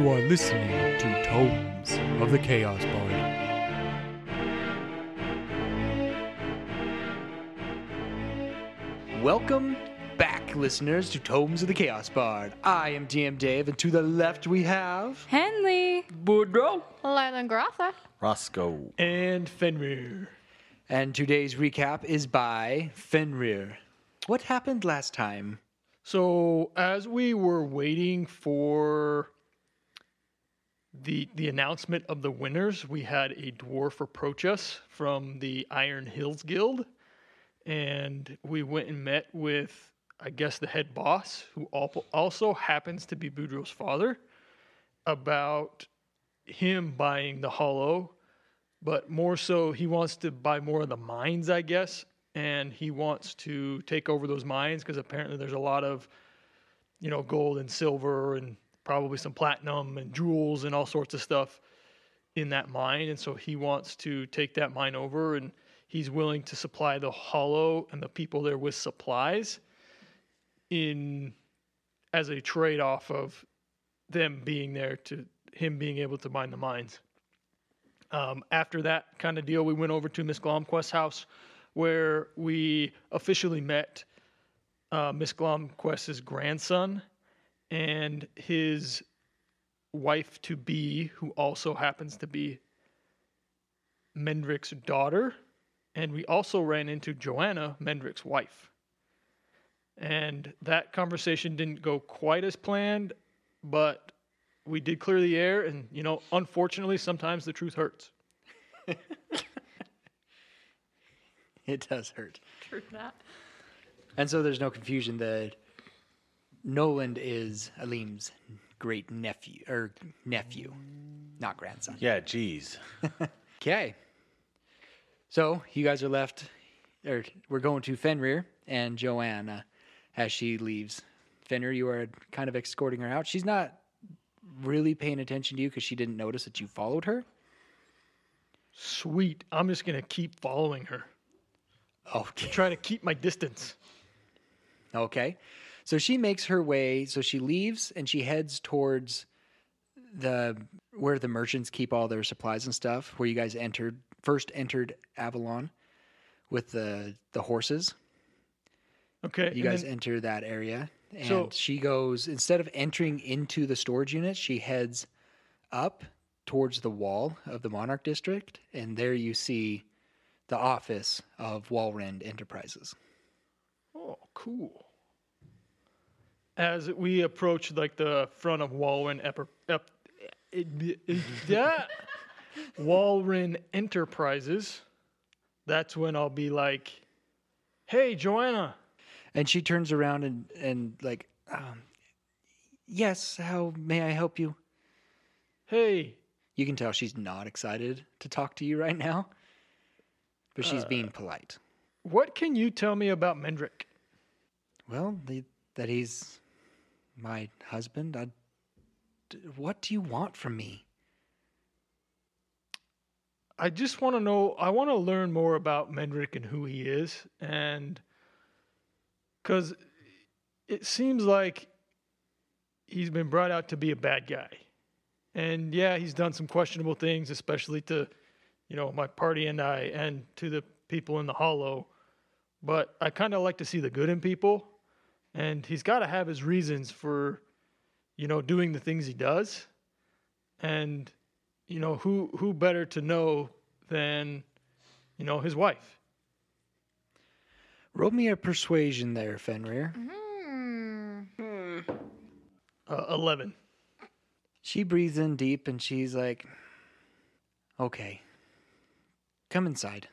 You are listening to Tomes of the Chaos Bard. Welcome back, listeners, to Tomes of the Chaos Bard. I am DM Dave, and to the left we have. Henley. Boudreaux. Lila Grotha. Roscoe. And Fenrir. And today's recap is by Fenrir. What happened last time? So, as we were waiting for the the announcement of the winners, we had a dwarf approach us from the Iron Hills Guild, and we went and met with, I guess, the head boss, who al- also happens to be Boudreaux's father, about him buying the Hollow, but more so, he wants to buy more of the mines, I guess, and he wants to take over those mines because apparently there's a lot of, you know, gold and silver and probably some platinum and jewels and all sorts of stuff in that mine, and so he wants to take that mine over, and he's willing to supply the Hollow and the people there with supplies in as a trade off of them being there to him being able to mine the mines. Um, after that kind of deal, we went over to Miss Glomquist's house where we officially met uh, Miss Glomquist's grandson and his wife to be, who also happens to be Mendrick's daughter. And we also ran into Joanna, Mendrick's wife. And that conversation didn't go quite as planned, but we did clear the air. And, you know, unfortunately, sometimes the truth hurts. It does hurt. True that. And so there's no confusion that Noland is Alim's great nephew, or nephew, not grandson. Yeah, geez. Okay. So you guys are left, or we're going to Fenrir and Joanna as she leaves. Fenrir, you are kind of escorting her out. She's not really paying attention to you because she didn't notice that you followed her. Sweet. I'm just going to keep following her. Okay. Try to keep my distance. Okay. So she makes her way, so she leaves and she heads towards the where the merchants keep all their supplies and stuff, where you guys entered first entered Avalon with the the horses. Okay. You guys then- enter that area and So- she goes instead of entering into the storage unit, she heads up towards the wall of the Monarch District and there you see the office of Walrend Enterprises. Oh, cool. As we approach like the front of Walrend Ep- Ep- yeah. Walrend Enterprises, that's when I'll be like, "Hey, Joanna, And she turns around and and like, um, yes, how may I help you? hey, You can tell she's not excited to talk to you right now, but she's being polite. what can you tell me about Mendrick?" Well, the, that he's my husband. I, what do you want from me? I just want to know. I want to learn more about Mendrick and who he is, and because it seems like he's been brought out to be a bad guy, and yeah, he's done some questionable things, especially to, you know, my party and I, and to the people in the Hollow. But I kind of like to see the good in people, and he's got to have his reasons for, you know, doing the things he does, and you know who who better to know than you know his wife Roll me a persuasion there, Fenrir. Hmm. uh, 11 She breathes in deep and she's like, okay, come inside.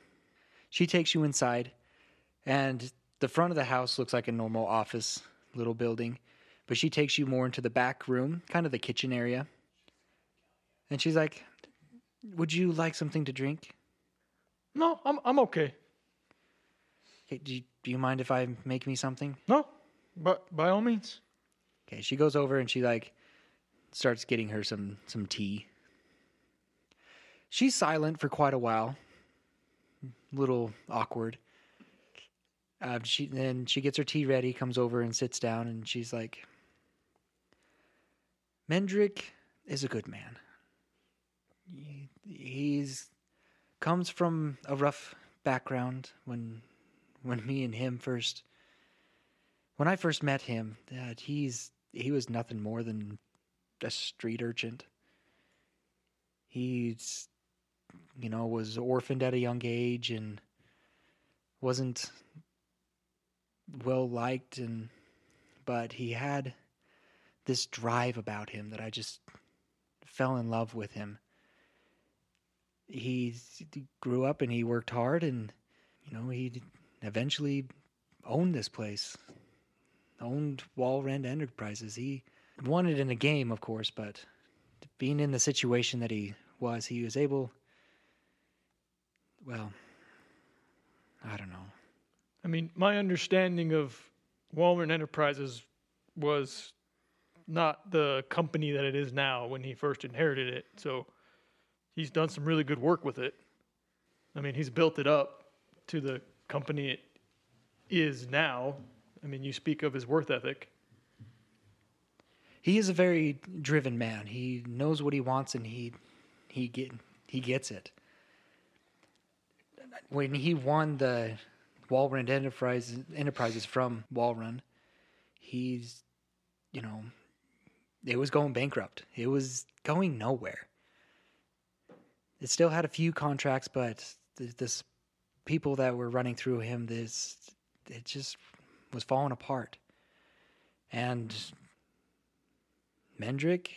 She takes you inside, and the front of the house looks like a normal office little building, but she takes you more into the back room, kind of the kitchen area. And she's like, would you like something to drink? no i'm i'm okay Okay, do, you, do you mind if I make me something? no but by all means Okay, she goes over and she like starts getting her some some tea. She's silent for quite a while. Little awkward. Uh, she then she gets her tea ready, comes over and sits down, and she's like, "Mendrick is a good man. He, he's comes from a rough background when when me and him first when I first met him, that he's he was nothing more than a street urchin. He's you know was orphaned at a young age and wasn't well liked and but he had this drive about him that I just fell in love with him. He grew up and he worked hard and you know he eventually owned this place. Owned Walrend Enterprises. He won it in a game, of course, but being in the situation that he was, he was able well, I don't know. I mean, my understanding of Walrend Enterprises was not the company that it is now when he first inherited it. So he's done some really good work with it. I mean, he's built it up to the company it is now. I mean, you speak of his worth ethic. He is a very driven man. He knows what he wants and he he get he gets it. When he won the Walrend Enterprises Enterprises from Walrend, he's you know it was going bankrupt. It was going nowhere. It still had a few contracts, but th- this people that were running through him, this it just was falling apart. And Mendrick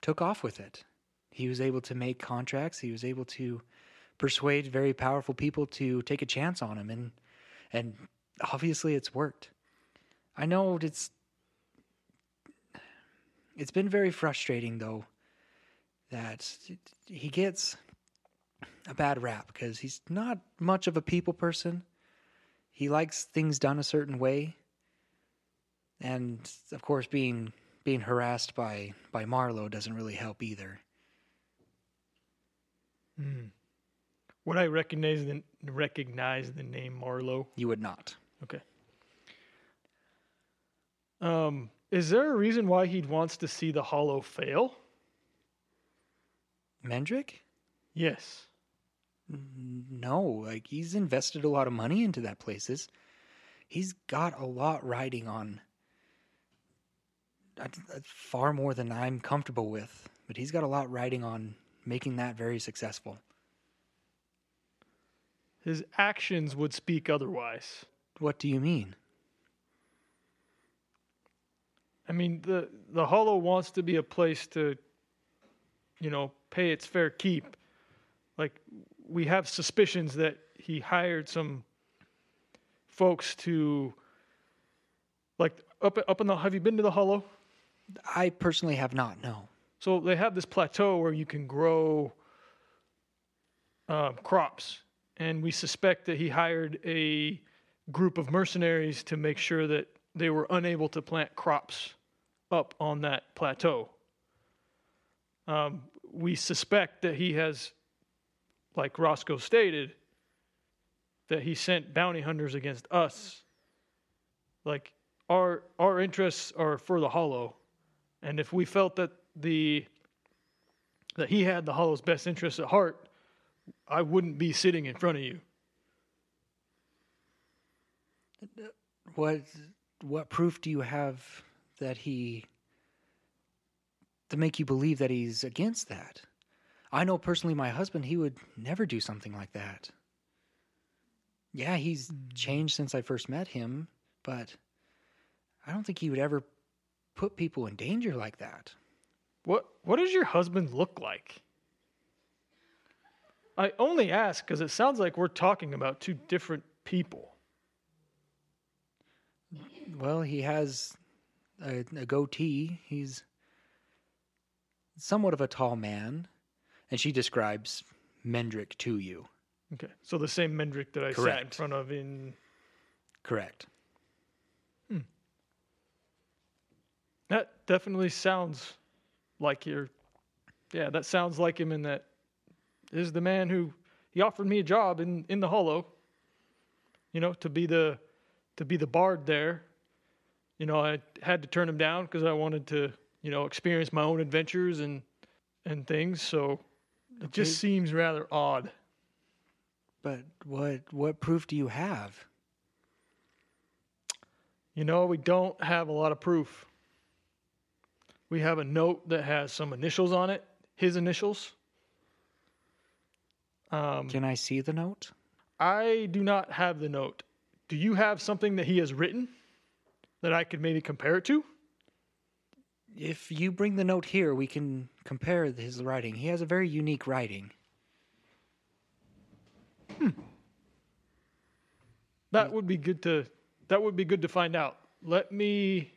took off with it. He was able to make contracts. He was able to persuade very powerful people to take a chance on him, and and obviously it's worked. I know it's it's been very frustrating though that he gets a bad rap because he's not much of a people person. He likes things done a certain way. And of course being being harassed by by Marlowe doesn't really help either. Hmm. Would I recognize the recognize the name Marlowe? You would not. Okay. Um, is there a reason why he wants to see the Hollow fail? Mendrick? Yes. No, like he's invested a lot of money into that places. He's got a lot riding on uh, far more than I'm comfortable with, but he's got a lot riding on making that very successful. His actions would speak otherwise. What do you mean? I mean, the the Hollow wants to be a place to, you know, pay its fair keep. Like we have suspicions that he hired some folks to, like up up in the. Have you been to the Hollow? I personally have not, no. So they have this plateau where you can grow um, crops, and we suspect that he hired a group of mercenaries to make sure that they were unable to plant crops up on that plateau. Um, we suspect that he has, like Roscoe stated, that he sent bounty hunters against us. Like our our interests are for the Hollow, and if we felt that the that he had the Hollow's best interests at heart, I wouldn't be sitting in front of you. What what proof do you have that he to make you believe that he's against that? I know personally my husband, he would never do something like that. Yeah, he's hmm. changed since I first met him, but I don't think he would ever put people in danger like that. What what does your husband look like? I only ask because it sounds like we're talking about two different people. Well, he has a, a goatee. He's somewhat of a tall man, and she describes Mendrick to you. Okay, so the same Mendrick that I sat in front of in Correct. Hmm. that definitely sounds like you're. Yeah, that sounds like him in that is the man who he offered me a job in in the Hollow. You know, to be the to be the bard there. You know, I had to turn him down because I wanted to you know, experience my own adventures and and things. So it just seems rather odd. But what what proof do you have? You know, we don't have a lot of proof. We have a note that has some initials on it, his initials. Um, Can I see the note? I do not have the note. Do you have something that he has written that I could maybe compare it to? If you bring the note here, we can compare his writing. He has a very unique writing. Hmm. That would be good to that would be good to find out. Let me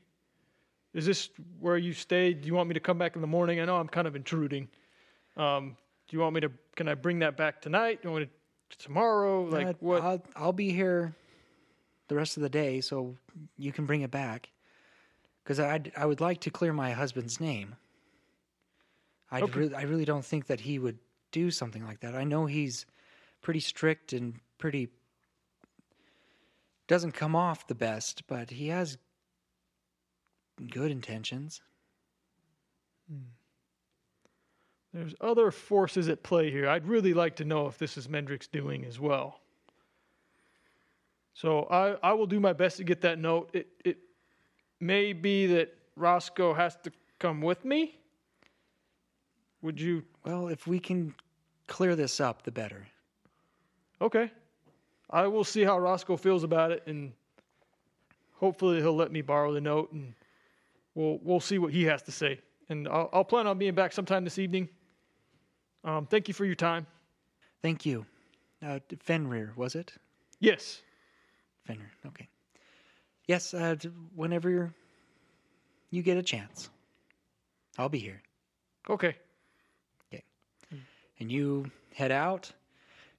Is this where you stay? Do you want me to come back in the morning? I know I'm kind of intruding. Um, do you want me to can I bring that back tonight? Do you want me to tomorrow? Like Uh, what I'll, I'll be here the rest of the day, so you can bring it back. Because I I would like to clear my husband's name. I Okay. really I really don't think that he would do something like that. I know he's pretty strict and pretty doesn't come off the best, but he has good intentions. There's other forces at play here. I'd really like to know if this is Mendrick's doing as well. So I, I will do my best to get that note. It it may be that Roscoe has to come with me. Would you Well, if we can clear this up, the better. okay. I will see how Roscoe feels about it and hopefully he'll let me borrow the note and we'll we'll see what he has to say. And I'll, I'll plan on being back sometime this evening. Um, thank you for your time. Thank you. Uh, Fenrir, was it? Yes. Fenrir. Okay. Yes. Uh, whenever you get a chance, I'll be here. Okay. Okay. And you head out,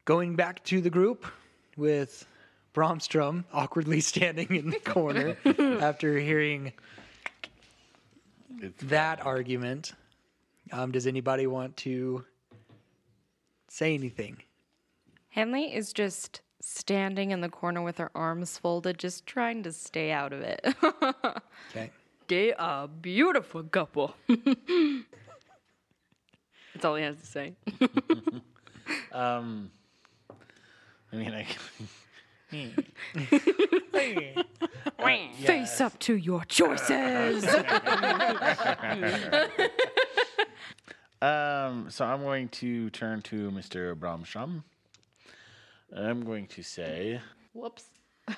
going back to the group with Bromstrom awkwardly standing in the corner after hearing It's that argument. Um, does anybody want to say anything? Henley is just standing in the corner with her arms folded, just trying to stay out of it. Okay. they are a beautiful couple. That's all he has to say. Um, I mean, I. Can face up to your choices. Um, so I'm going to turn to Mr. Bromstrom. I'm going to say, Whoops.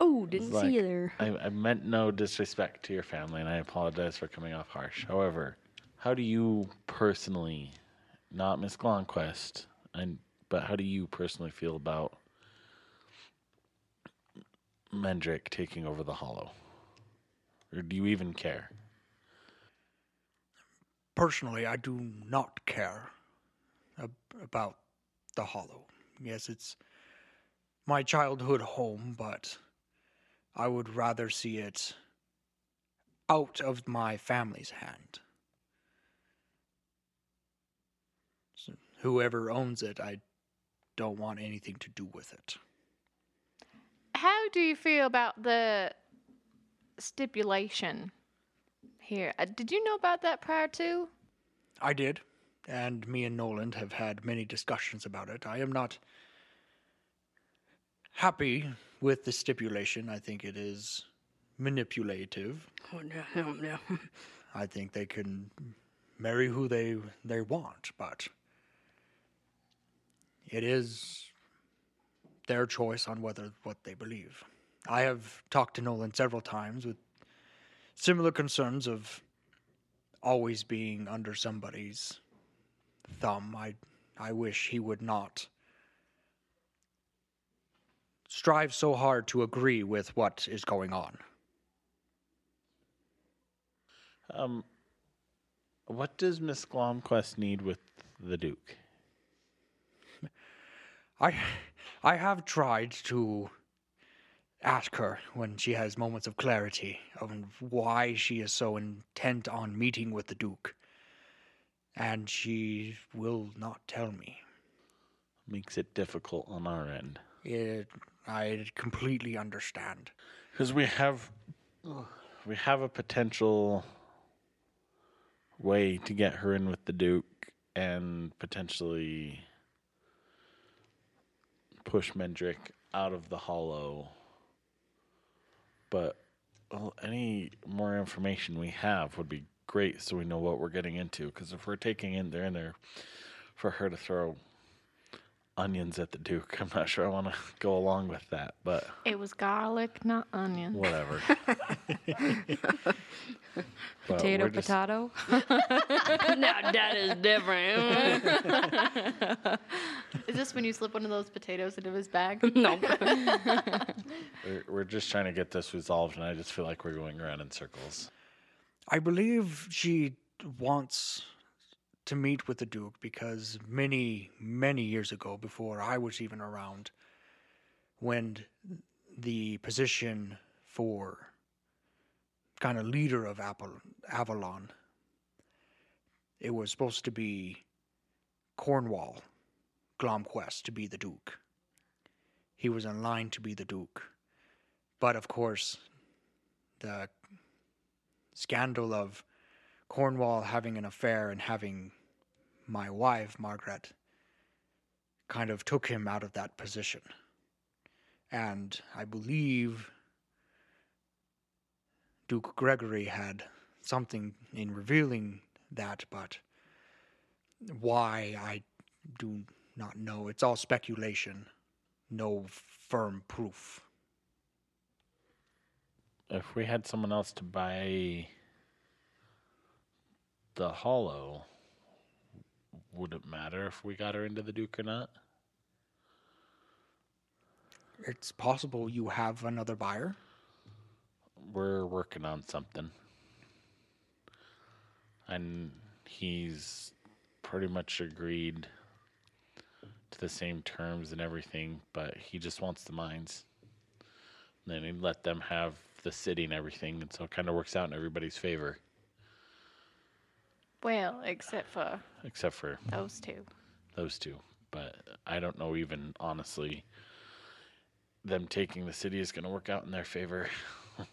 oh, didn't like, see you there. I, I meant no disrespect to your family, and I apologize for coming off harsh. However, how do you personally, not Miss Glonquest, and but how do you personally feel about Mendrick taking over the Hollow? Or do you even care? Personally, I do not care ab- about the Hollow. Yes, it's my childhood home, but I would rather see it out of my family's hand. So whoever owns it, I don't want anything to do with it. How do you feel about the stipulation here? Uh, did you know about that prior to? I did, and me and Noland have had many discussions about it. I am not happy with the stipulation. I think it is manipulative. Oh, no, no, no. I think they can marry who they they want, but it is their choice on whether what they believe. I have talked to Noland several times with similar concerns of always being under somebody's thumb. I I wish he would not strive so hard to agree with what is going on. Um, what does Miss Glomquest need with the Duke? I I have tried to ask her when she has moments of clarity on why she is so intent on meeting with the Duke. And she will not tell me. Makes it difficult on our end. It, I completely understand. Because we have we have a potential way to get her in with the Duke and potentially push Mendrick out of the hollow. But well, any more information we have would be great so we know what we're getting into. Because if we're taking in there in there for her to throw onions at the Duke, I'm not sure I want to go along with that. But It was garlic, not onion. whatever. But Potato, just- potato. now that is different. Is this when you slip one of those potatoes into his bag? no. We're, we're just trying to get this resolved, and I just feel like we're going around in circles. I believe she wants to meet with the Duke because many, many years ago, before I was even around, when the position for kind of leader of Apple, Avalon, it was supposed to be Cornwall, Glomquest, to be the Duke. He was in line to be the Duke. But of course, the scandal of Cornwall having an affair and having my wife, Margaret, kind of took him out of that position. And I believe Duke Gregory had something in revealing that, but why I do not know. It's all speculation, no firm proof. If we had someone else to buy the hollow, would it matter if we got her into the Duke or not? It's possible you have another buyer. We're working on something. And he's pretty much agreed to the same terms and everything, but he just wants the mines. And then he'd let them have the city and everything, and so it kind of works out in everybody's favor, Well, except for except for those two. those two. But I don't know even honestly them taking the city is going to work out in their favor.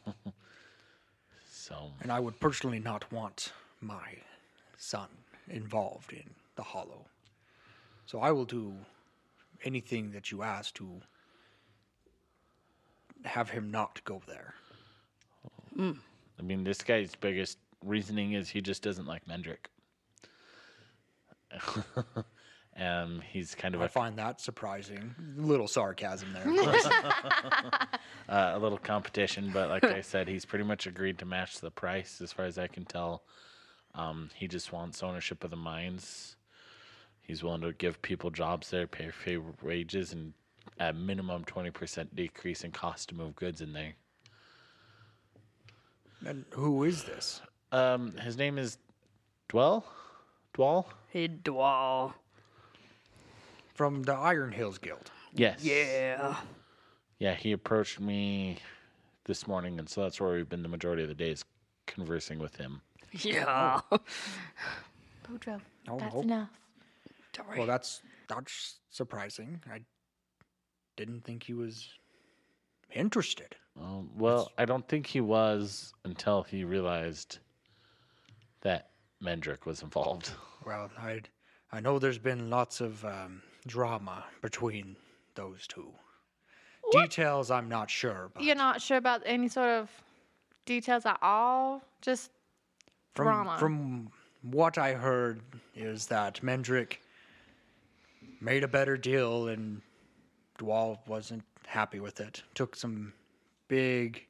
so And I would personally not want my son involved in the Hollow. So I will do anything that you ask to have him not go there. I mean, this guy's biggest reasoning is he just doesn't like Mendrick. and he's kind of I a, find that surprising. Little sarcasm there. of course. uh, a little competition, but like I said, he's pretty much agreed to match the price as far as I can tell. Um, he just wants ownership of the mines. He's willing to give people jobs there, pay fair wages, and at minimum 20% decrease in cost to move goods in there. and who is this? Um, his name is Dwell? Dwell? Hey, Dwall. From the Iron Hills Guild. Yes. Yeah. Yeah, he approached me this morning, and so that's where we've been the majority of the days conversing with him. Yeah. Boudreaux, Oh, that's oh. enough. Sorry. Well, that's that's surprising. I didn't think he was interested. Um, well, I don't think he was until he realized that Mendrick was involved. Well, I I know there's been lots of um, drama between those two. Details I'm not sure, but You're not sure about any sort of details at all? Just from drama. from what I heard is that Mendrick made a better deal and Dwall wasn't happy with it. Took some big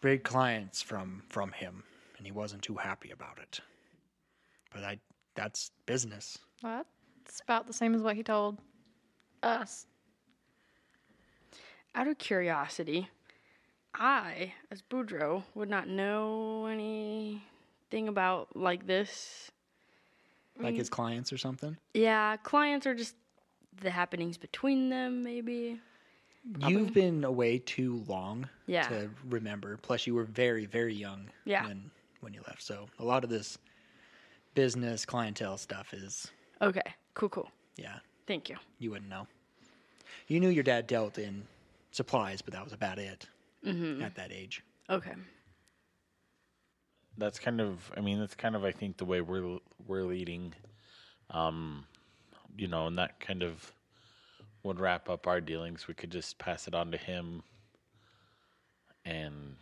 big clients from from him and he wasn't too happy about it. But I that's business. what? It's about the same as what he told us. Out of curiosity, I, as Boudreaux, would not know anything about like this. Like his clients or something. Yeah, clients are just the happenings between them, maybe. You've been away too long Yeah. to remember. Plus, you were very, very young Yeah. when when you left. So a lot of this business clientele stuff is, Okay, cool, cool. yeah, Thank you. you wouldn't know. You knew your dad dealt in supplies, but that was about it mm-hmm. at that age. Okay. That's kind of I mean that's kind of I think the way we're we're leading um you know and that kind of would wrap up our dealings we could just pass it on to him and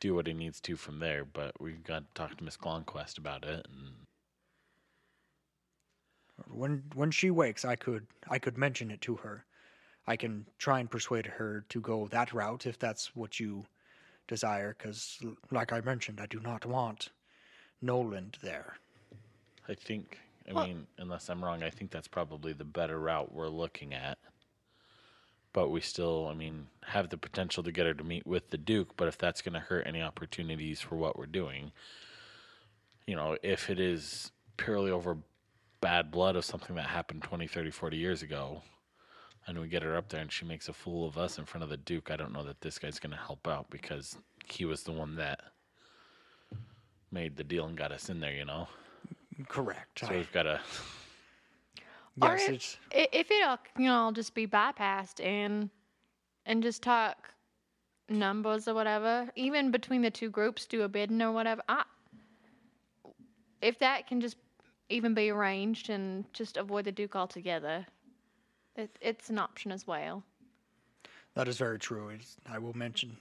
do what he needs to from there but we've got to talk to Miss Glonquest about it When when she wakes, I could I could mention it to her. I can try and persuade her to go that route if that's what you desire. Because, like I mentioned, I do not want Noland there. I think I Well- mean unless I'm wrong I think that's probably the better route we're looking at but we still I mean have the potential to get her to meet with the duke but if that's going to hurt any opportunities for what we're doing you know if it is purely over bad blood of something that happened 20 30 40 years ago and we get her up there and she makes a fool of us in front of the duke I don't know that this guy's going to help out because he was the one that made the deal and got us in there you know Correct. so I, we've got to Or yes, if- it's If it all you know just be bypassed and and just talk numbers or whatever, even between the two groups, do a bidding or whatever. I, if that can just even be arranged and just avoid the Duke altogether, it, it's an option as well. that is very true. It's, I will mention.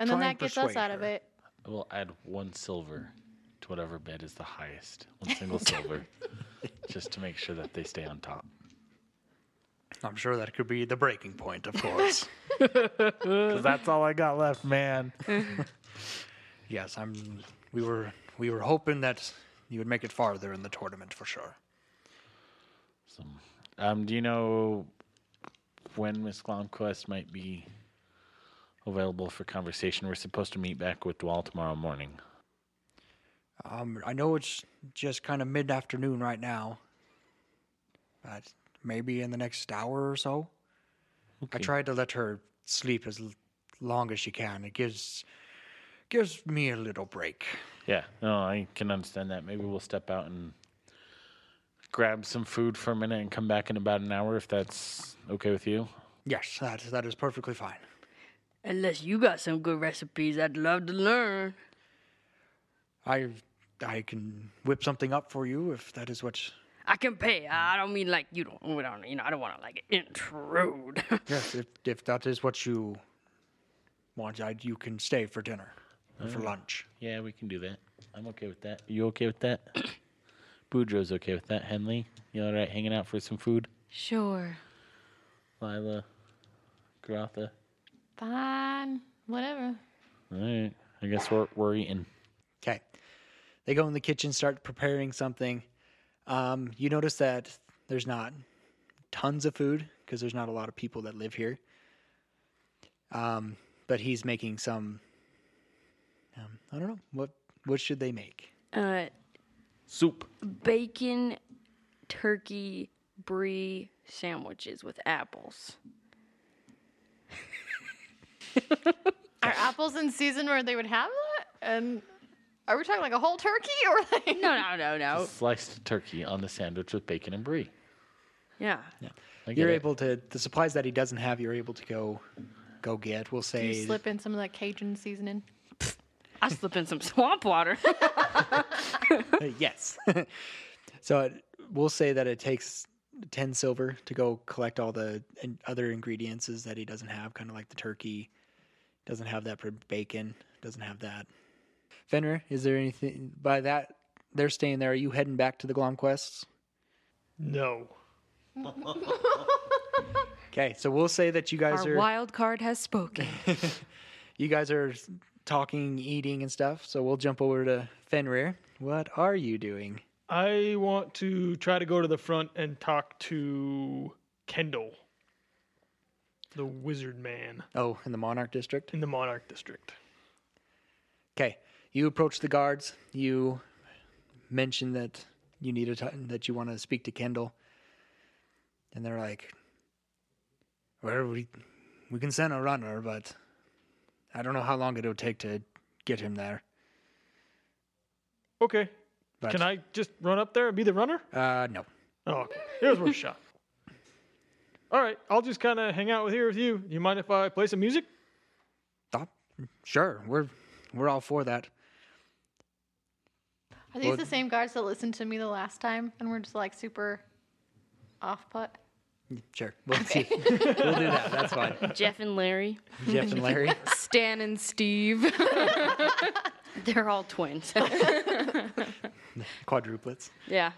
And then that and gets us persuade out of it. We'll add one silver to whatever bid is the highest. One single silver. Just to make sure that they stay on top. I'm sure that could be the breaking point, of course. Because that's all I got left, man. yes, I'm. We were we were hoping that you would make it farther in the tournament for sure. So, um, do you know when Miss Glomquist might be available for conversation? We're supposed to meet back with Dwall tomorrow morning. Um, I know it's just kind of mid afternoon right now, but maybe in the next hour or so. I tried to let her sleep as long as she can. It gives gives me a little break. Yeah, no, I can understand that. Maybe we'll step out and grab some food for a minute and come back in about an hour if that's okay with you. Yes, that that is perfectly fine. Unless you got some good recipes, I'd love to learn. I I can whip something up for you if that is what. I can pay. I don't mean like you don't. We don't. You know, I don't want to like intrude. Yes, if if that is what you want, I, you can stay for dinner or for lunch. Yeah, we can do that. I'm okay with that. You okay with that? Boudreaux's okay with that. Henley, you all right hanging out for some food? Sure. Lila, Grotha. Fine, whatever. All right. I guess we're, we're eating. Okay. They go in the kitchen, start preparing something. Um, you notice that there's not tons of food because there's not a lot of people that live here. Um, but he's making some. Um, I don't know what. What should they make? uh, Soup. bacon, turkey, brie sandwiches with apples. Are apples in season where they would have that? And are we talking like a whole turkey or like No, no, no, no. Sliced turkey on the sandwich with bacon and brie. Yeah. I get You're it. able to the supplies that he doesn't have. You're able to go, go get. We'll Do say you slip in some of that Cajun seasoning? I slip in some swamp water. Uh, yes. so it, we'll say that it takes 10 silver to go collect all the in- other ingredients that he doesn't have, kind of like the turkey. Doesn't have that for bacon. Doesn't have that. Fenrir, is there anything by that? They're staying there. Are you heading back to the Glom quests? No. Okay, so we'll say that you guys Our are wild card has spoken. you guys are talking, eating, and stuff. So we'll jump over to Fenrir. What are you doing? I want to try to go to the front and talk to Kendall, the wizard man Oh, in the Monarch District. in the Monarch District. Okay, you approach the guards. You mention that you need a t- that you want to speak to Kendall, and they're like, "Well, we we can send a runner, but I don't know how long it'll take to get him there." Okay. But, Can I just run up there and be the runner? Uh, no. Oh, okay. Here's worth a shot. All right. I'll just kind of hang out with here with you. You mind if I play some music? Stop. Sure, we're we're all for that. Are these Well- the same guards that listened to me the last time and were just like super off put? Sure, we'll see. we'll do that. That's fine. Jeff and Larry, Jeff and Larry. Stan and Steve. they're all twins. quadruplets. yeah.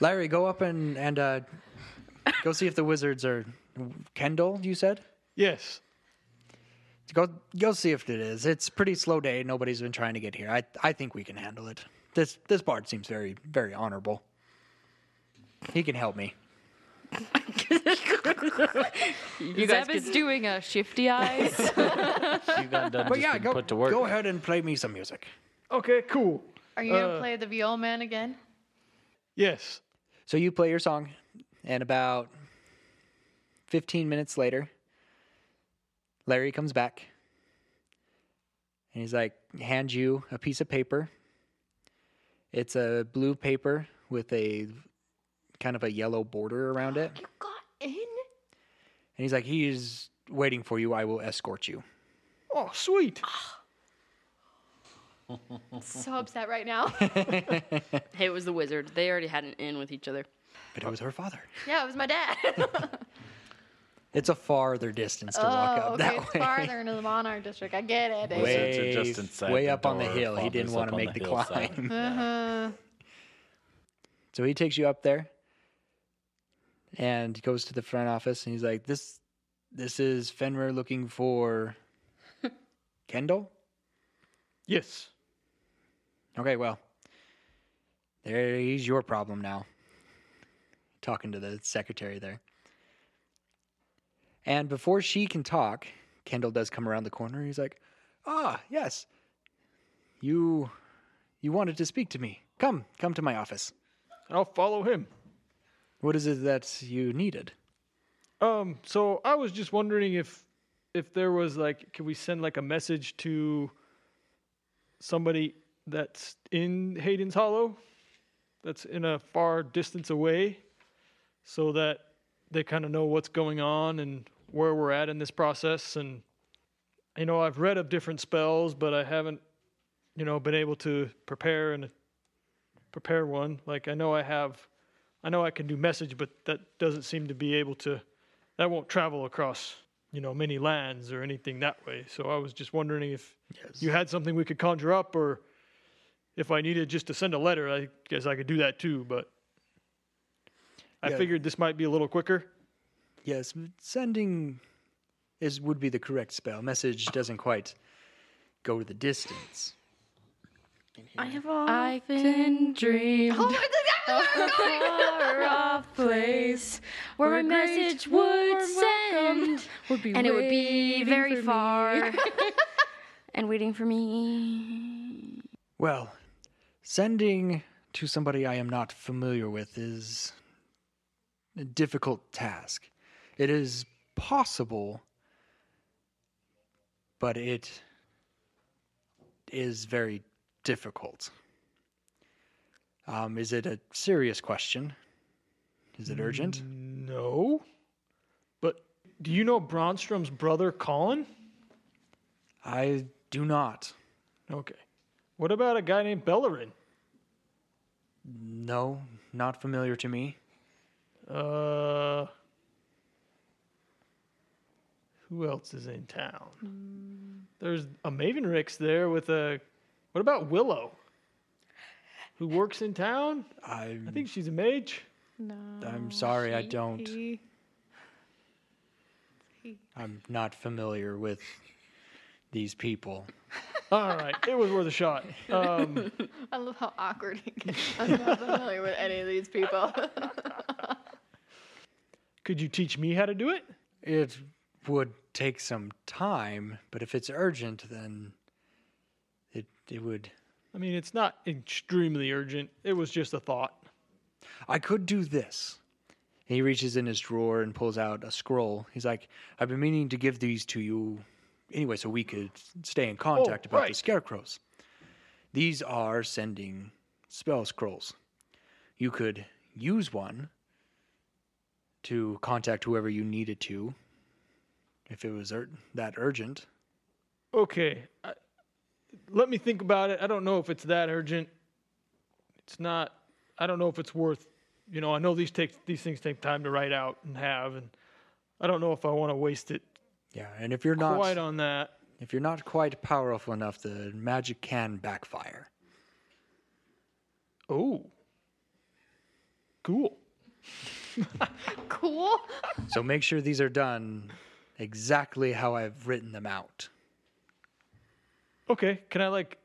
Larry, go up and and uh, go see if the wizards are. Kendall, you said. Yes. Go go see if it is. It's pretty slow day. Nobody's been trying to get here. I I think we can handle it. This this bard seems very very honorable. He can help me. You guys Zeb is could, doing a shifty eyes. You got done But just yeah, go put to work. go ahead and play me some music. Okay, cool. Are you gonna Uh, play the viol man again? Yes. So you play your song, and about fifteen minutes later, Larry comes back, and he's like, hand you a piece of paper. It's a blue paper with a kind of a yellow border around it. You got in? And he's like, he's waiting for you. I will escort you. Oh, sweet. So upset right now. hey, it was the wizard. They already had an in with each other. But it was her father. yeah, it was my dad. It's a farther distance to walk oh, up okay, that it's way. farther into the monarch district. I get it. I Wizards are. Way, just inside way the up on the door, hill. He didn't father's want up to on make the the, hillside. climb. Uh-huh. So he takes you up there and he goes to the front office and he's like, This this is Fenrir looking for Kendall? Yes. Okay, well. there's your problem now. Talking to the secretary there. And before she can talk, Kendall does come around the corner. He's like, "Ah, yes. You you wanted to speak to me. Come, come to my office. I'll follow him. What is it that you needed?" Um, so I was just wondering if if there was like can we send like a message to somebody that's in Hayden's Hollow that's in a far distance away so that they kind of know what's going on and where we're at in this process and you know I've read of different spells but I haven't you know been able to prepare and prepare one like I know I have I know I can do message but that doesn't seem to be able to that won't travel across you know many lands or anything that way so i was just wondering if you had something we could conjure up or if i needed just to send a letter i guess i could do that too but i Yeah. figured this might be a little quicker Yes, sending is would be the correct spell. Message doesn't quite go to the distance. I have I can dream Oh my a far off place where a message would send would be and it would be very far and waiting for me. Well, sending to somebody I am not familiar with is a difficult task. It is possible, but it is very difficult. Um, is it a serious question? Is it urgent? no but do you know Bromstrom's brother colin I do not. okay what about a guy named bellerin No, not familiar to me. Uh, who else is in town? There's a Maven Rix there with a. What about Willow? Who works in town? I, I think she's a mage. No. I'm sorry, I don't. He- I'm not familiar with these people. All right, it was worth a shot. Um, I love how awkward he gets. I'm not familiar with any of these people. could you teach me how to do it? It would take some time, but if it's urgent, then it it would. I mean, it's not extremely urgent. It was just a thought. I could do this. He reaches in his drawer and pulls out a scroll. He's like, "I've been meaning to give these to you, anyway, so we could stay in contact oh, about the scarecrows. These are sending spell scrolls. You could use one to contact whoever you needed to, if it was ur- that urgent. Okay. I, let me think about it. I don't know if it's that urgent. It's not. I don't know if it's worth. You know, I know these take these things take time to write out and have, and I don't know if I want to waste it Yeah, and if you're not quite on that. if you're not quite powerful enough, the magic can backfire. Oh. Cool. Cool. So make sure these are done exactly how I've written them out. Okay. Can I like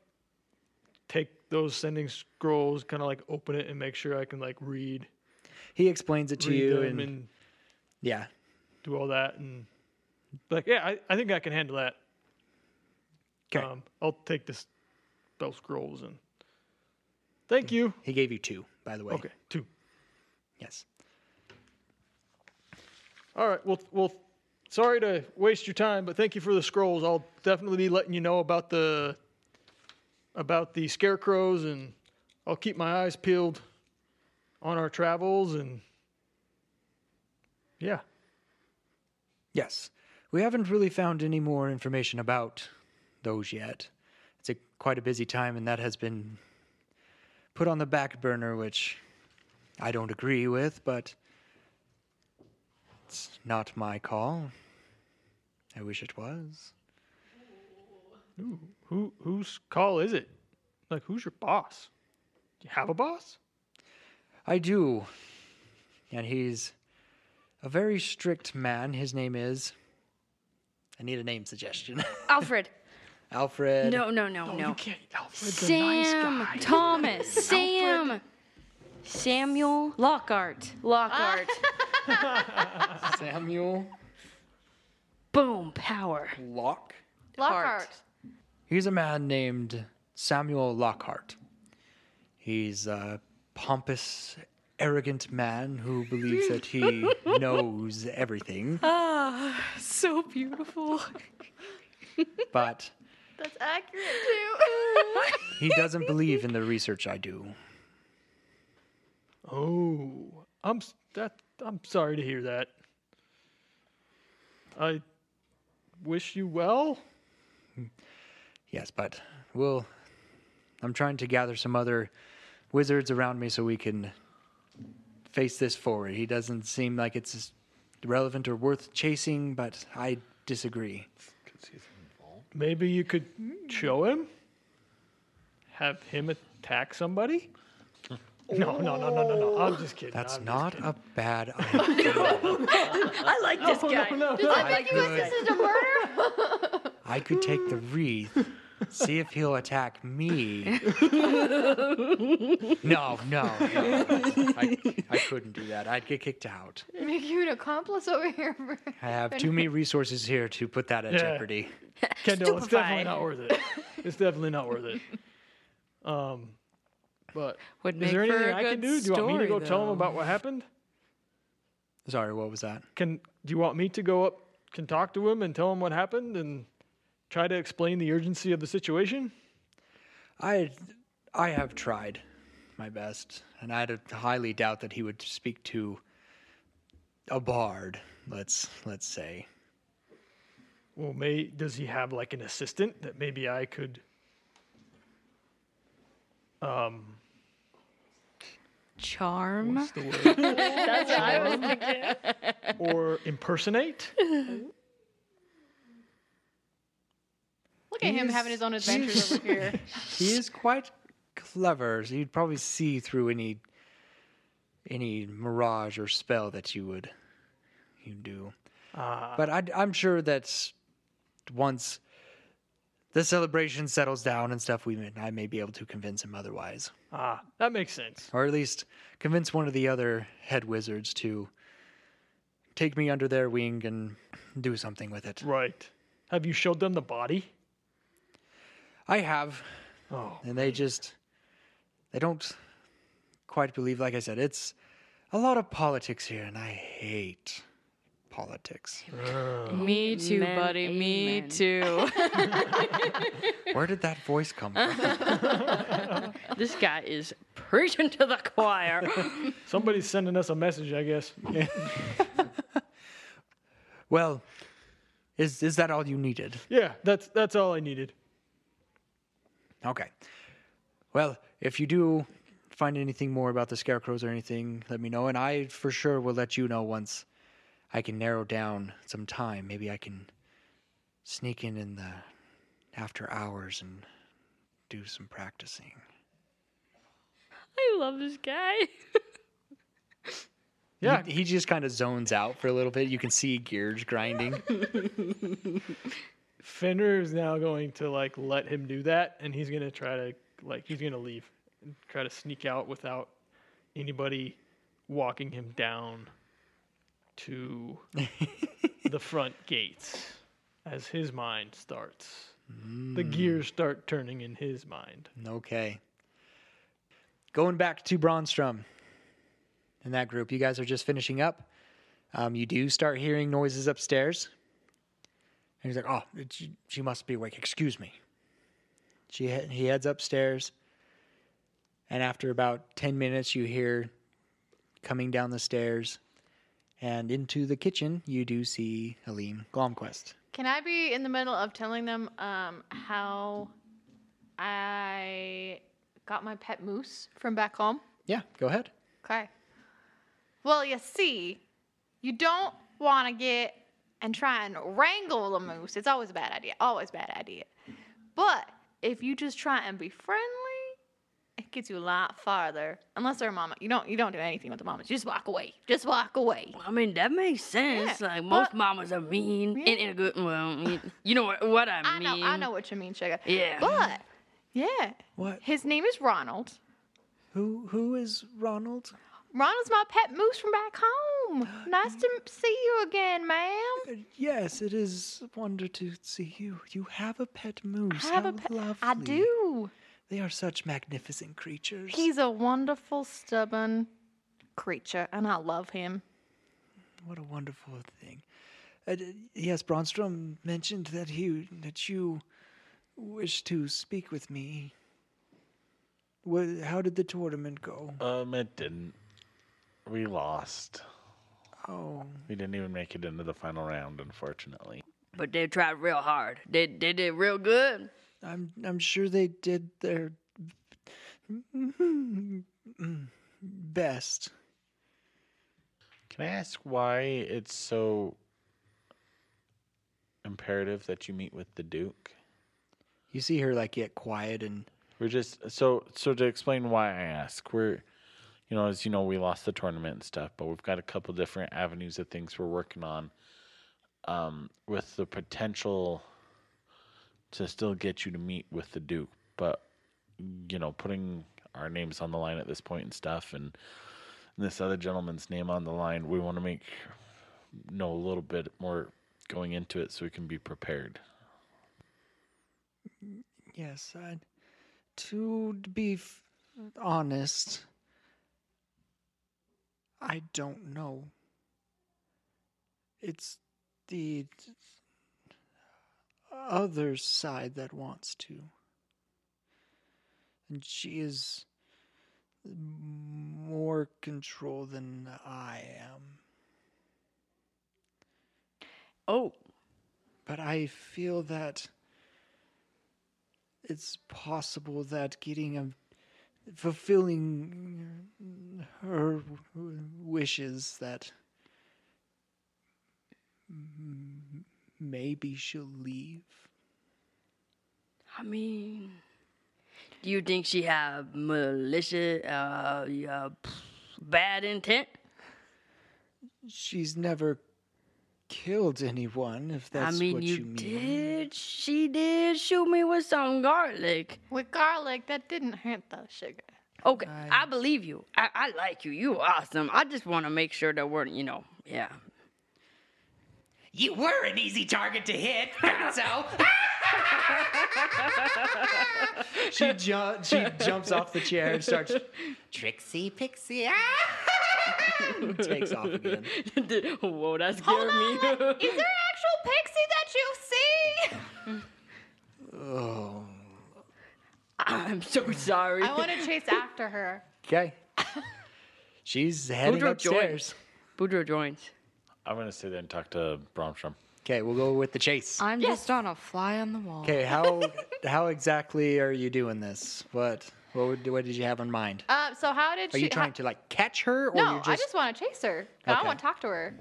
take those sending scrolls, kind of like open it and make sure I can like read, He explains it to you and, and yeah. do all that and like, yeah, I, I think I can handle that. 'Kay. Um, I'll take this those scrolls and thank you. He gave you two, by the way. Okay, two. Yes. All right. Well, well, sorry to waste your time, but thank you for the scrolls. I'll definitely be letting you know about the about the scarecrows, and I'll keep my eyes peeled on our travels. And yeah, Yes. We haven't really found any more information about those yet. It's a quite a busy time and that has been put on the back burner which I don't agree with, but it's not my call. I wish it was. who whose call is it? Like, who's your boss? Do you have a boss? I do. And he's a very strict man. His name is I need a name suggestion. Alfred. Alfred. No, no, no, no. You can't. Alfred's a nice Sam. guy. Thomas. Sam. Samuel Lockhart. Lockhart. Samuel Boom. Power. Locke. Lockhart. He's a man named Samuel Lockhart. He's a pompous, arrogant man who believes that he knows everything, Ah, so beautiful. but That's accurate too. he doesn't believe in the research I do. Oh, I'm s- that. I'm sorry to hear that. I wish you well. Yes, but we'll. I'm trying to gather some other wizards around me so we can face this forward. He doesn't seem like it's relevant or worth chasing, but I disagree. Maybe you could show him. Have him attack somebody. No, no, no, no, no, no. I'm just kidding. That's I'm not kidding. a bad idea. I like this guy. I could, this is a murder. I could take the wreath, see if he'll attack me. No, no, no. I, I couldn't do that. I'd get kicked out. Make you an accomplice over here. I have too many resources here to put that at Yeah. jeopardy. Kendall, it's definitely Stupefied. not worth it. It's definitely not worth it. Um, but Would is there anything I can good do? Do you want me to story, go tell him about what happened? Sorry, what was that? Can do you want me to go up, can talk to him and tell him what happened and try to explain the urgency of the situation? I, I have tried my best, and I highly doubt that he would speak to a bard. Let's let's say. Well, may does he have like an assistant that maybe I could um Charm. what's the word? That's what I was thinking. or impersonate? Look at him He's- having his own adventures over here. He is quite clever. So you'd probably see through any any mirage or spell that you would you do. Ah, But I, I'm sure that once the celebration settles down and stuff, we may, I may be able to convince him otherwise, ah, that makes sense. or at least convince one of the other head wizards to take me under their wing and do something with it. Right. Have you showed them the body? I have, Oh, and they just they don't quite believe. Like I said, it's a lot of politics here, and I hate politics. Me too, Amen, buddy. Me too. Where did that voice come from? This guy is preaching to the choir. somebody's sending us a message, I guess. Well, Is is that all you needed? Yeah, that's that's all I needed. Okay. Well, if you do find anything more about the scarecrows or anything, let me know, and I for sure will let you know once I can narrow down some time. Maybe I can sneak in in the after hours and do some practicing. I love this guy. Yeah. He, he just kind of zones out for a little bit. You can see gears grinding. Fenrir is now going to like let him do that, and he's gonna try to like he's gonna leave and try to sneak out without anybody walking him down to the front gates as his mind starts. The gears start turning in his mind. Okay. Going back to Bromstrom and that group, you guys are just finishing up. Um, you do start hearing noises upstairs. And he's like, oh, it- she, must be awake. Excuse me. She, he- he heads upstairs. And after about 10 minutes, you hear coming down the stairs. And into the kitchen, you do see Aleem Glomquist. Can I be in the middle of telling them um, how I got my pet moose from back home? Yeah, go ahead. Okay. Well, you see, you don't want to get and try and wrangle the moose. It's always a bad idea. Always a bad idea. But if you just try and be friendly, it gets you a lot farther. Unless they're a mama, you don't you don't do anything with the mamas. You just walk away. Just walk away. I mean, that makes sense. Yeah, like most but- mamas are mean Yeah. in, in a good. Well, you- you know what, what I I mean. know I know what you mean, sugar. Yeah. But yeah, What? his name is Ronald. Who Who is Ronald? Ronald's my pet moose from back home. Nice to see you again, ma'am. Uh, Yes, it is a wonder to see you. You have a pet moose. I have How a pet. lovely. I do. They are such magnificent creatures. He's a wonderful, stubborn creature, and I love him. what a wonderful thing. Uh, yes, Bromstrom mentioned that he that you wish to speak with me. Wha how did the tournament go? Um, it didn't. We lost. Oh, We didn't even make it into the final round, unfortunately. But they tried real hard. They they did real good. I'm I'm sure they did their best. Can I ask why it's so imperative that you meet with the Duke? You see her like get quiet and We're just so so to explain why I ask. We're you know, as you know, we lost the tournament and stuff, but we've got a couple different avenues of things we're working on. Um, with the potential to still get you to meet with the Duke, but you know, putting our names on the line at this point and stuff and this other gentleman's name on the line, we want to make know a little bit more going into it so we can be prepared. Yes, I, to be f- honest, I don't know. It's the other side that wants to. And she is more control than I am. Oh, But I feel that it's possible that getting a fulfilling her wishes that maybe she'll leave. I mean, do you think she have malicious, uh, uh, bad intent? She's never killed anyone, if that's I mean, what you, you, mean. did. She did shoot me with some garlic. With garlic, that didn't hurt though, sugar. Okay, I- I, believe you. I, I like you. You're awesome. I just want to make sure that we're, you know, yeah. You were an easy target to hit, so. She, ju- she jumps off the chair and starts Trixie Pixie. Ah! takes off again. Whoa, that scared Hold me. on, is there an actual pixie that you see? Oh. I'm so sorry. I want to chase after her. Okay. She's heading Boudreaux upstairs. Boudreaux joins. I'm gonna sit there and talk to Bromstrom. Okay, we'll go with the chase. I'm just on a fly on the wall. Okay, how how exactly are you doing this? What what would, what did you have in mind? Um, so how did Are she? you trying how- to like catch her, or no, you I just, just want to chase her. I want to talk to her.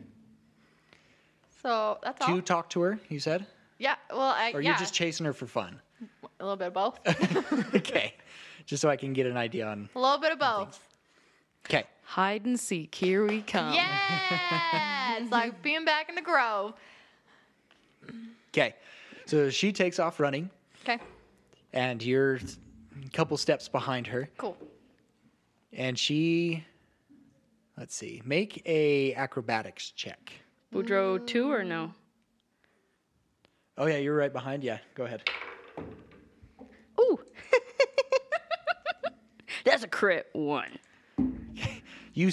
So that's to all. talk to her? You said, Yeah. Well, I, or yeah, you're just chasing her for fun? a little bit of both. okay, just so I can get an idea on. a little bit of both. Okay, Hide and seek. Here we come. Yeah, it's like being back in the grove. okay. So she takes off running, Okay. and you're a couple steps behind her, Cool. and she. Let's see. Make a acrobatics check. Boudreaux two or no? Oh yeah, you're right behind. Yeah, go ahead. Ooh. That's a crit one. You.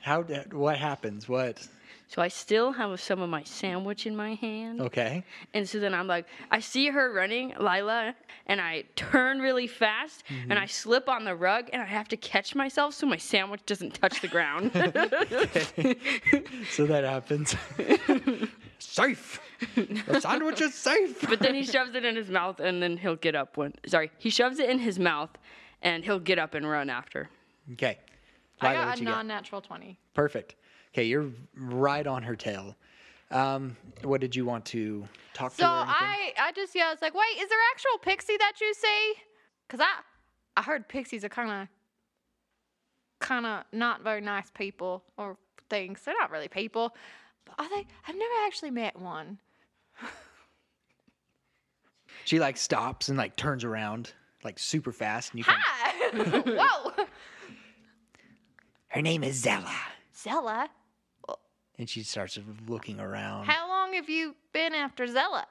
How? What happens? What? So I still have some of my sandwich in my hand. Okay. And so then I'm like, I see her running, Lila, and I turn really fast and mm-hmm. I slip on the rug and I have to catch myself so my sandwich doesn't touch the ground. So that happens. safe. The sandwich is safe. but then he shoves it in his mouth and then he'll get up when, sorry, he shoves it in his mouth and he'll get up and run after. Okay. I got a non-natural twenty. Perfect. Okay, you're right on her tail. Um, what did you want to talk So to anything? I, I just yeah, I was like, wait, is there actual pixie that you see? Cause I, I heard pixies are kind of, kind of not very nice people or things. They're not really people, but are they? I've never actually met one. She like stops and like turns around like super fast, and you can. Hi. Whoa, Her name is Zella. Zella. And she starts looking around. How long have you been after Zella?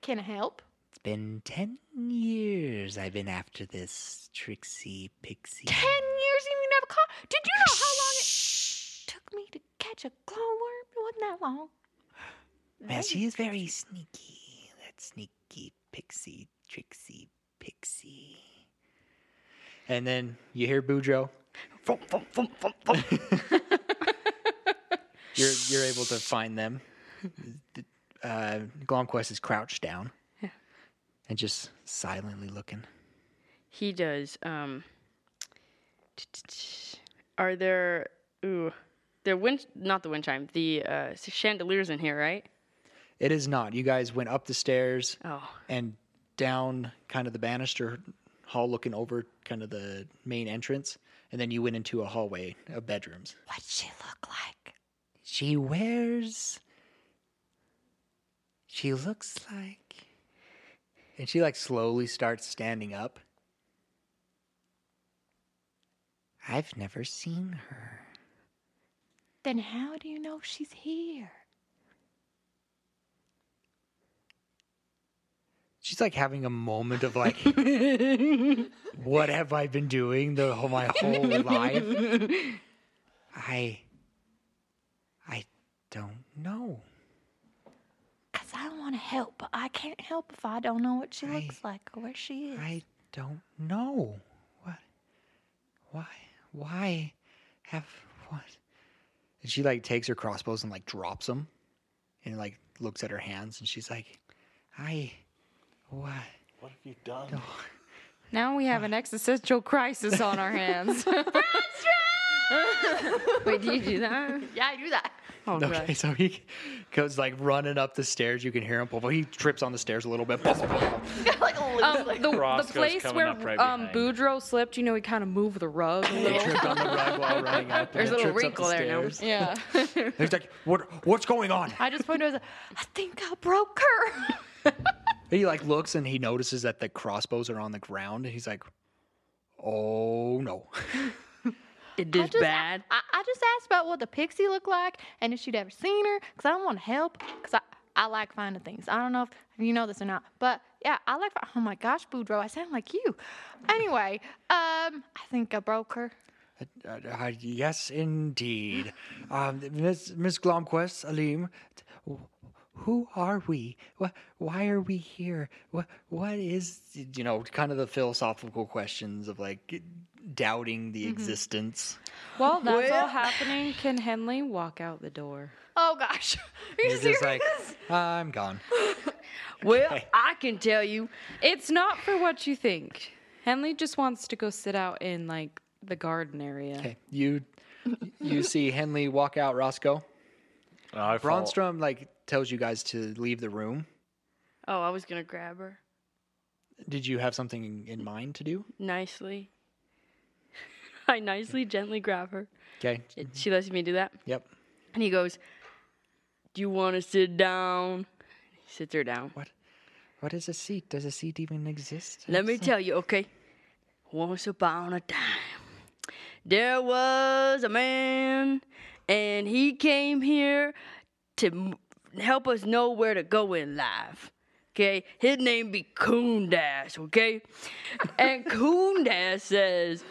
Can I help? It's been ten years I've been after this Trixie Pixie. Ten years and you never caught. Did you know how long it took me to catch a glowworm? It wasn't that long. Well, she is very sneaky. That sneaky Pixie, Trixie Pixie. And then you hear Boudreaux. You're you're able to find them. Uh, Glomquist is crouched down and just silently looking. He does. Um, are there, ooh, there wind, not the wind chime, the uh, chandeliers in here, right? It is not. You guys went up the stairs Oh, and down kind of the banister hall looking over kind of the main entrance and then you went into a hallway of bedrooms What'd she look like? She wears. She looks like. and she like slowly starts standing up I've never seen her. Then how do you know she's here? She's like having a moment of like what have i been doing the whole my whole life I. I don't know. Cause I want to help, but I can't help if I don't know what she I- looks like or where she is. I don't know. What? Why? Why have what? and she like takes her crossbows and like drops them and like looks at her hands and she's like I. What? What have you done? Now we have an existential crisis on our hands. wait, do you do that? yeah, I do that. Oh, okay God. so he goes like running up the stairs you can hear him but he trips on the stairs a little bit like a loose, um, like- the, the place where up right um. Boudreaux slipped, you know, he kind of moved the rug a he little. tripped on the rug while running up There's a little trips up the wrinkle there now. stairs. yeah. he's like what what's going on I just pointed. I was like, I think I broke her. he like looks and he notices that the crossbows are on the ground and he's like oh no It I is just, bad. I, I just asked about what the pixie looked like and if she'd ever seen her, because I don't want to help. Because I, I like finding things. I don't know if you know this or not, but yeah, I like. Oh my gosh, Boudreaux, I sound like you. Anyway, um, I think I broke her. Uh, uh, yes, indeed. Um, Miss Miss Glomquist, Aleem, t- wh- who are we? What? Why are we here? What? What is? You know, kind of the philosophical questions of like, doubting the mm-hmm. existence. While that's Well- all happening, can Henley walk out the door? Oh gosh. Are you You're serious? just like, I'm gone. Well, Okay. I can tell you. It's not for what you think. Henley just wants to go sit out in like the garden area. Okay, you you see Henley walk out. Roscoe I fall- Bromstrom like tells you guys to leave the room. Oh, I was gonna grab her Did you have something in mind to do? nicely. I nicely, gently grab her. Okay. And She lets me do that. Yep. And he goes, Do you want to sit down? He sits her down. What? What is a seat? Does a seat even exist? Let me tell you, okay? Once upon a time, there was a man, and he came here to help us know where to go in life. Okay, his name be Kundas, okay? and Kundas says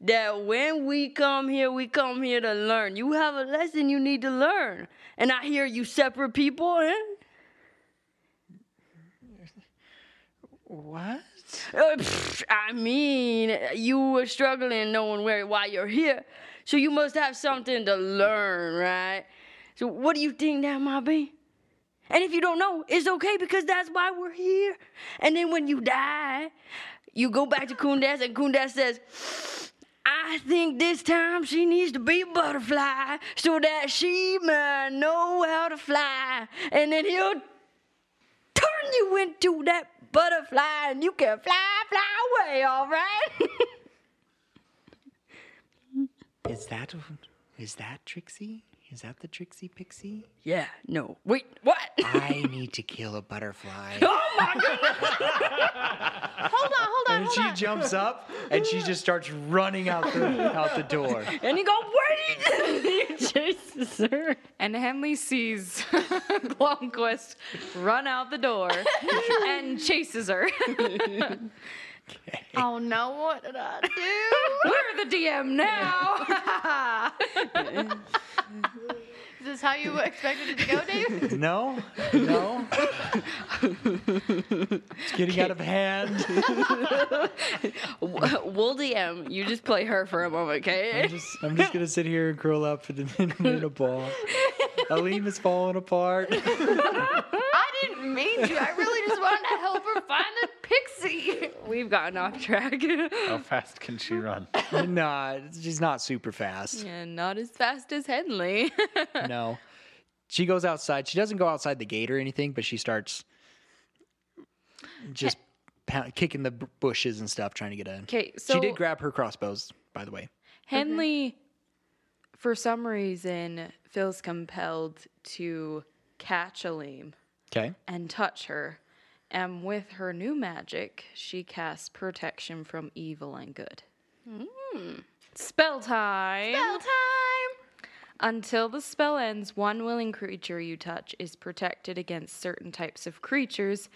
that when we come here, we come here to learn. You have a lesson you need to learn. And I hear you separate people, eh? What? Uh, pff, I mean, you were struggling knowing where why you're here, so you must have something to learn, right? So what do you think that might be? And if you don't know, it's okay because that's why we're here. And then when you die, you go back to Kundas and Kundas says, I think this time she needs to be a butterfly so that she might know how to fly. And then he'll turn you into that butterfly and you can fly, fly away, all right? Is that is that Trixie? Is that the Trixie Pixie? yeah, no. Wait, what? I need to kill a butterfly. oh my god! Hold on, hold on, And hold she on. jumps up and she just starts running out the out the door. and he go, wait! he chases her. And Henley sees Glomquist run out the door and chases her. Oh no, what did I do? We're the DM now. Is this how you expected it to go, Dave? No, no. it's getting out of hand. We'll DM. You just play her for a moment, okay? I'm just, I'm just gonna sit here and curl up in, in, in a ball. Aleem is falling apart. I didn't mean to. I really just wanted to help her find the pixie. We've gotten off track. How fast can she run? nah, she's not super fast. and not as fast as Henley. No. She goes outside. She doesn't go outside the gate or anything, but she starts just pound, kicking the b- bushes and stuff, trying to get in. Okay, so she did grab her crossbows, by the way. Henley, for some reason, feels compelled to catch Aleem Okay. and touch her. And with her new magic, she casts protection from evil and good. Spell time. Spell time. Until the spell ends, one willing creature you touch is protected against certain types of creatures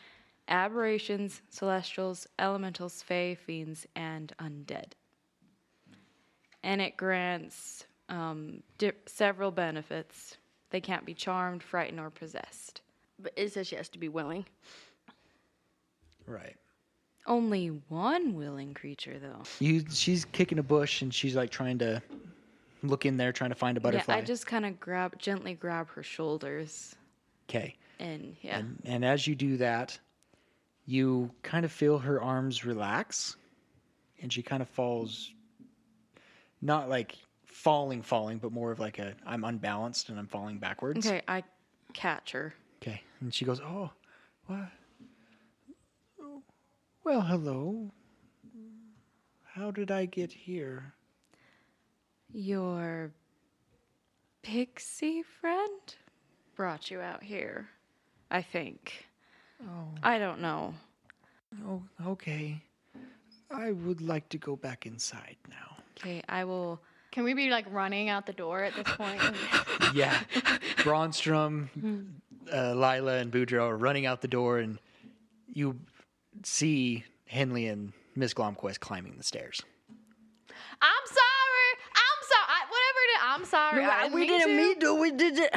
aberrations, celestials, elementals, fae, fiends, and undead. And it grants um, di- several benefits. They can't be charmed, frightened, or possessed. but it says she has to be willing. Right. Only one willing creature, though. You she's kicking a bush and she's like trying to look in there trying to find a butterfly. Yeah, I just kind of grab, gently grab her shoulders, Okay. and yeah, And, and as you do that, you kind of feel her arms relax and she kind of falls not like falling falling, but more of like a I'm unbalanced and I'm falling backwards. okay, I catch her. Okay. And she goes, "Oh, what? Well, hello. How did I get here?" Your pixie friend brought you out here, I think. Oh, I don't know. oh, okay. I would like to go back inside now. Okay, I will. Can we be like running out the door at this point? Yeah. Bromstrom, uh, Lila, and Boudreaux are running out the door, and you see Henley and Miss Glomquist climbing the stairs. I'm sorry. I'm sorry. I, whatever it is, I'm sorry. I didn't we mean didn't to. mean to. We did it.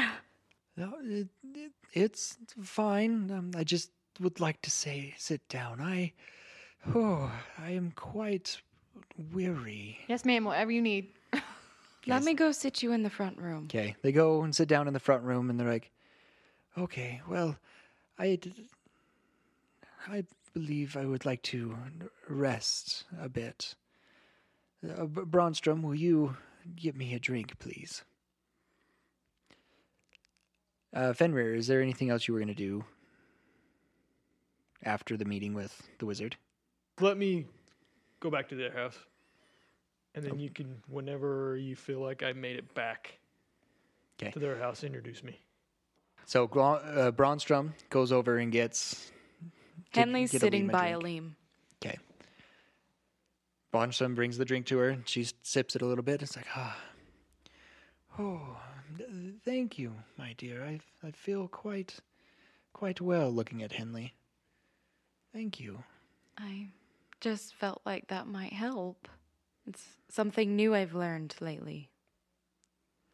No, it, it, it's fine. Um, I just would like to say, sit down. I, oh, I am quite weary. Yes, ma'am. Whatever you need. Let me go sit you in the front room. Okay, they go and sit down in the front room, and they're like, "Okay, well, I, I, d- I believe I would like to rest a bit. Uh, Bromstrom, will you get me a drink, please?" Uh, Fenrir, is there anything else you were going to do after the meeting with the wizard? Let me go back to their house. And then you can, whenever you feel like I made it back to their house, introduce me. So uh, Bromstrom goes over and gets. Henley's get sitting Aleem by. Aleem. Okay. Bromstrom brings the drink to her. and She sips it a little bit. It's like, ah, oh, thank you, my dear. I I feel quite, quite well looking at Henley. Thank you. I just felt like that might help. It's something new I've learned lately.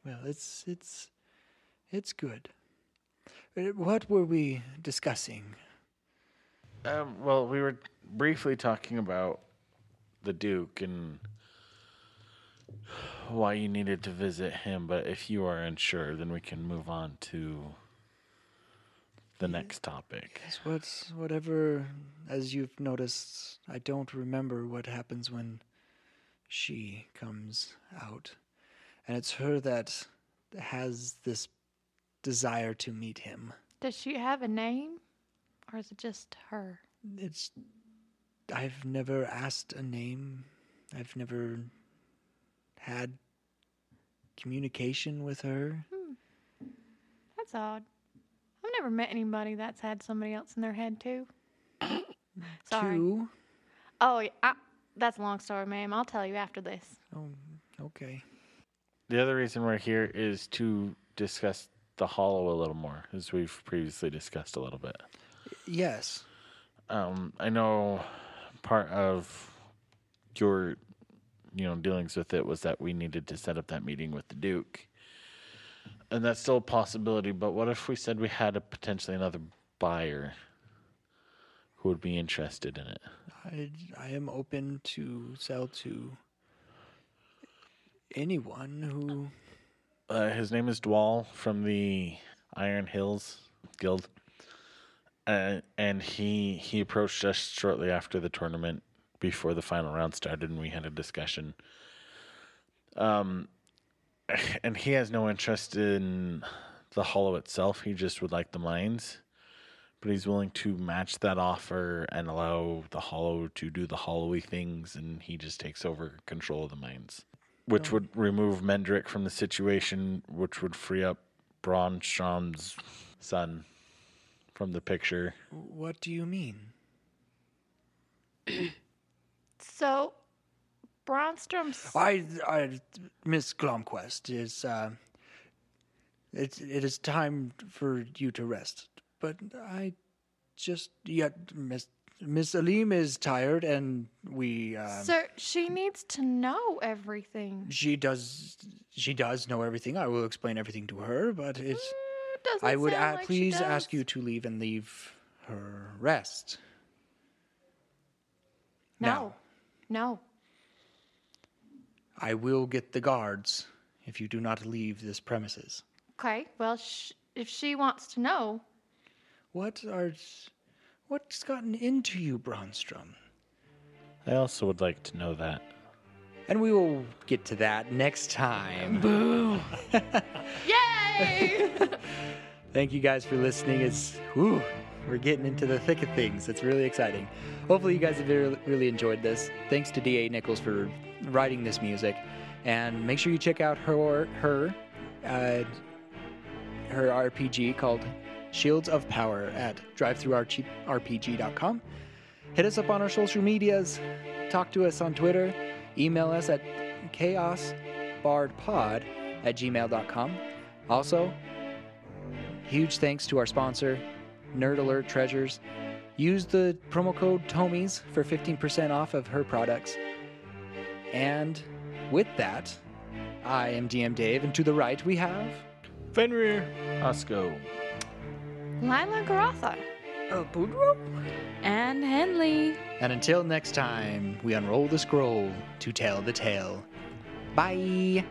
Well, it's it's, it's good. Uh, What were we discussing? Um, well, we were briefly talking about the Duke and why you needed to visit him, but if you are unsure, then we can move on to the next topic. It's what's whatever. As you've noticed, I don't remember what happens when she comes out, and it's her that has this desire to meet him. Does she have a name, or is it just her? It's. I've never asked a name. I've never had communication with her. Hmm. That's odd. I've never met anybody that's had somebody else in their head too. Sorry. Two. Oh, yeah, I, that's a long story, ma'am. I'll tell you after this. Oh, okay. The other reason we're here is to discuss the Hollow a little more, as we've previously discussed a little bit. Yes. Um, I know part of your, you know, dealings with it was that we needed to set up that meeting with the Duke, and that's still a possibility. But what if we said we had a potentially another buyer who would be interested in it? I, I am open to sell to anyone who Uh, his name is Dwall from the Iron Hills Guild, uh, and he he approached us shortly after the tournament, before the final round started, and we had a discussion. Um, and he has no interest in the hollow itself. He just would like the mines, but he's willing to match that offer and allow the hollow to do the hollowy things, and he just takes over control of the mines which would remove Mendrick from the situation, which would free up Bromstrom's son from the picture. What do you mean? So, Bromstrom's. I, I Miss Glomquist is. Uh, it it is time for you to rest, but I just yet Miss Miss Aleem is tired, and we. Uh, Sir, she needs to know everything. she does. She does know everything. I will explain everything to her, but it's. Mm, Doesn't I would sound a- like she please ask you to leave and leave her rest. No, Now, no. I will get the guards if you do not leave this premises. Okay, well, sh- if she wants to know, What are. What's gotten into you, Bromstrom? I also would like to know that. And we will get to that next time. Thank you guys for listening. It's whew, we're getting into the thick of things. It's really exciting. Hopefully, you guys have really really enjoyed this. Thanks to Da Nichols for writing this music, and make sure you check out her her uh, her RPG called Shields of Power at drivethrurpg.com. Hit us up on our social medias. Talk to us on Twitter. Email us at chaosbardpod at gmail.com. Also, huge thanks to our sponsor, Nerd Alert Treasures. Use the promo code TOMIES for 15% off of her products. And with that, I am DM Dave, and to the right we have. Fenrir. Osco. Lila Garatha. Uh, Boudreaux? and Henley. And until next time, we unroll the scroll to tell the tale. Bye.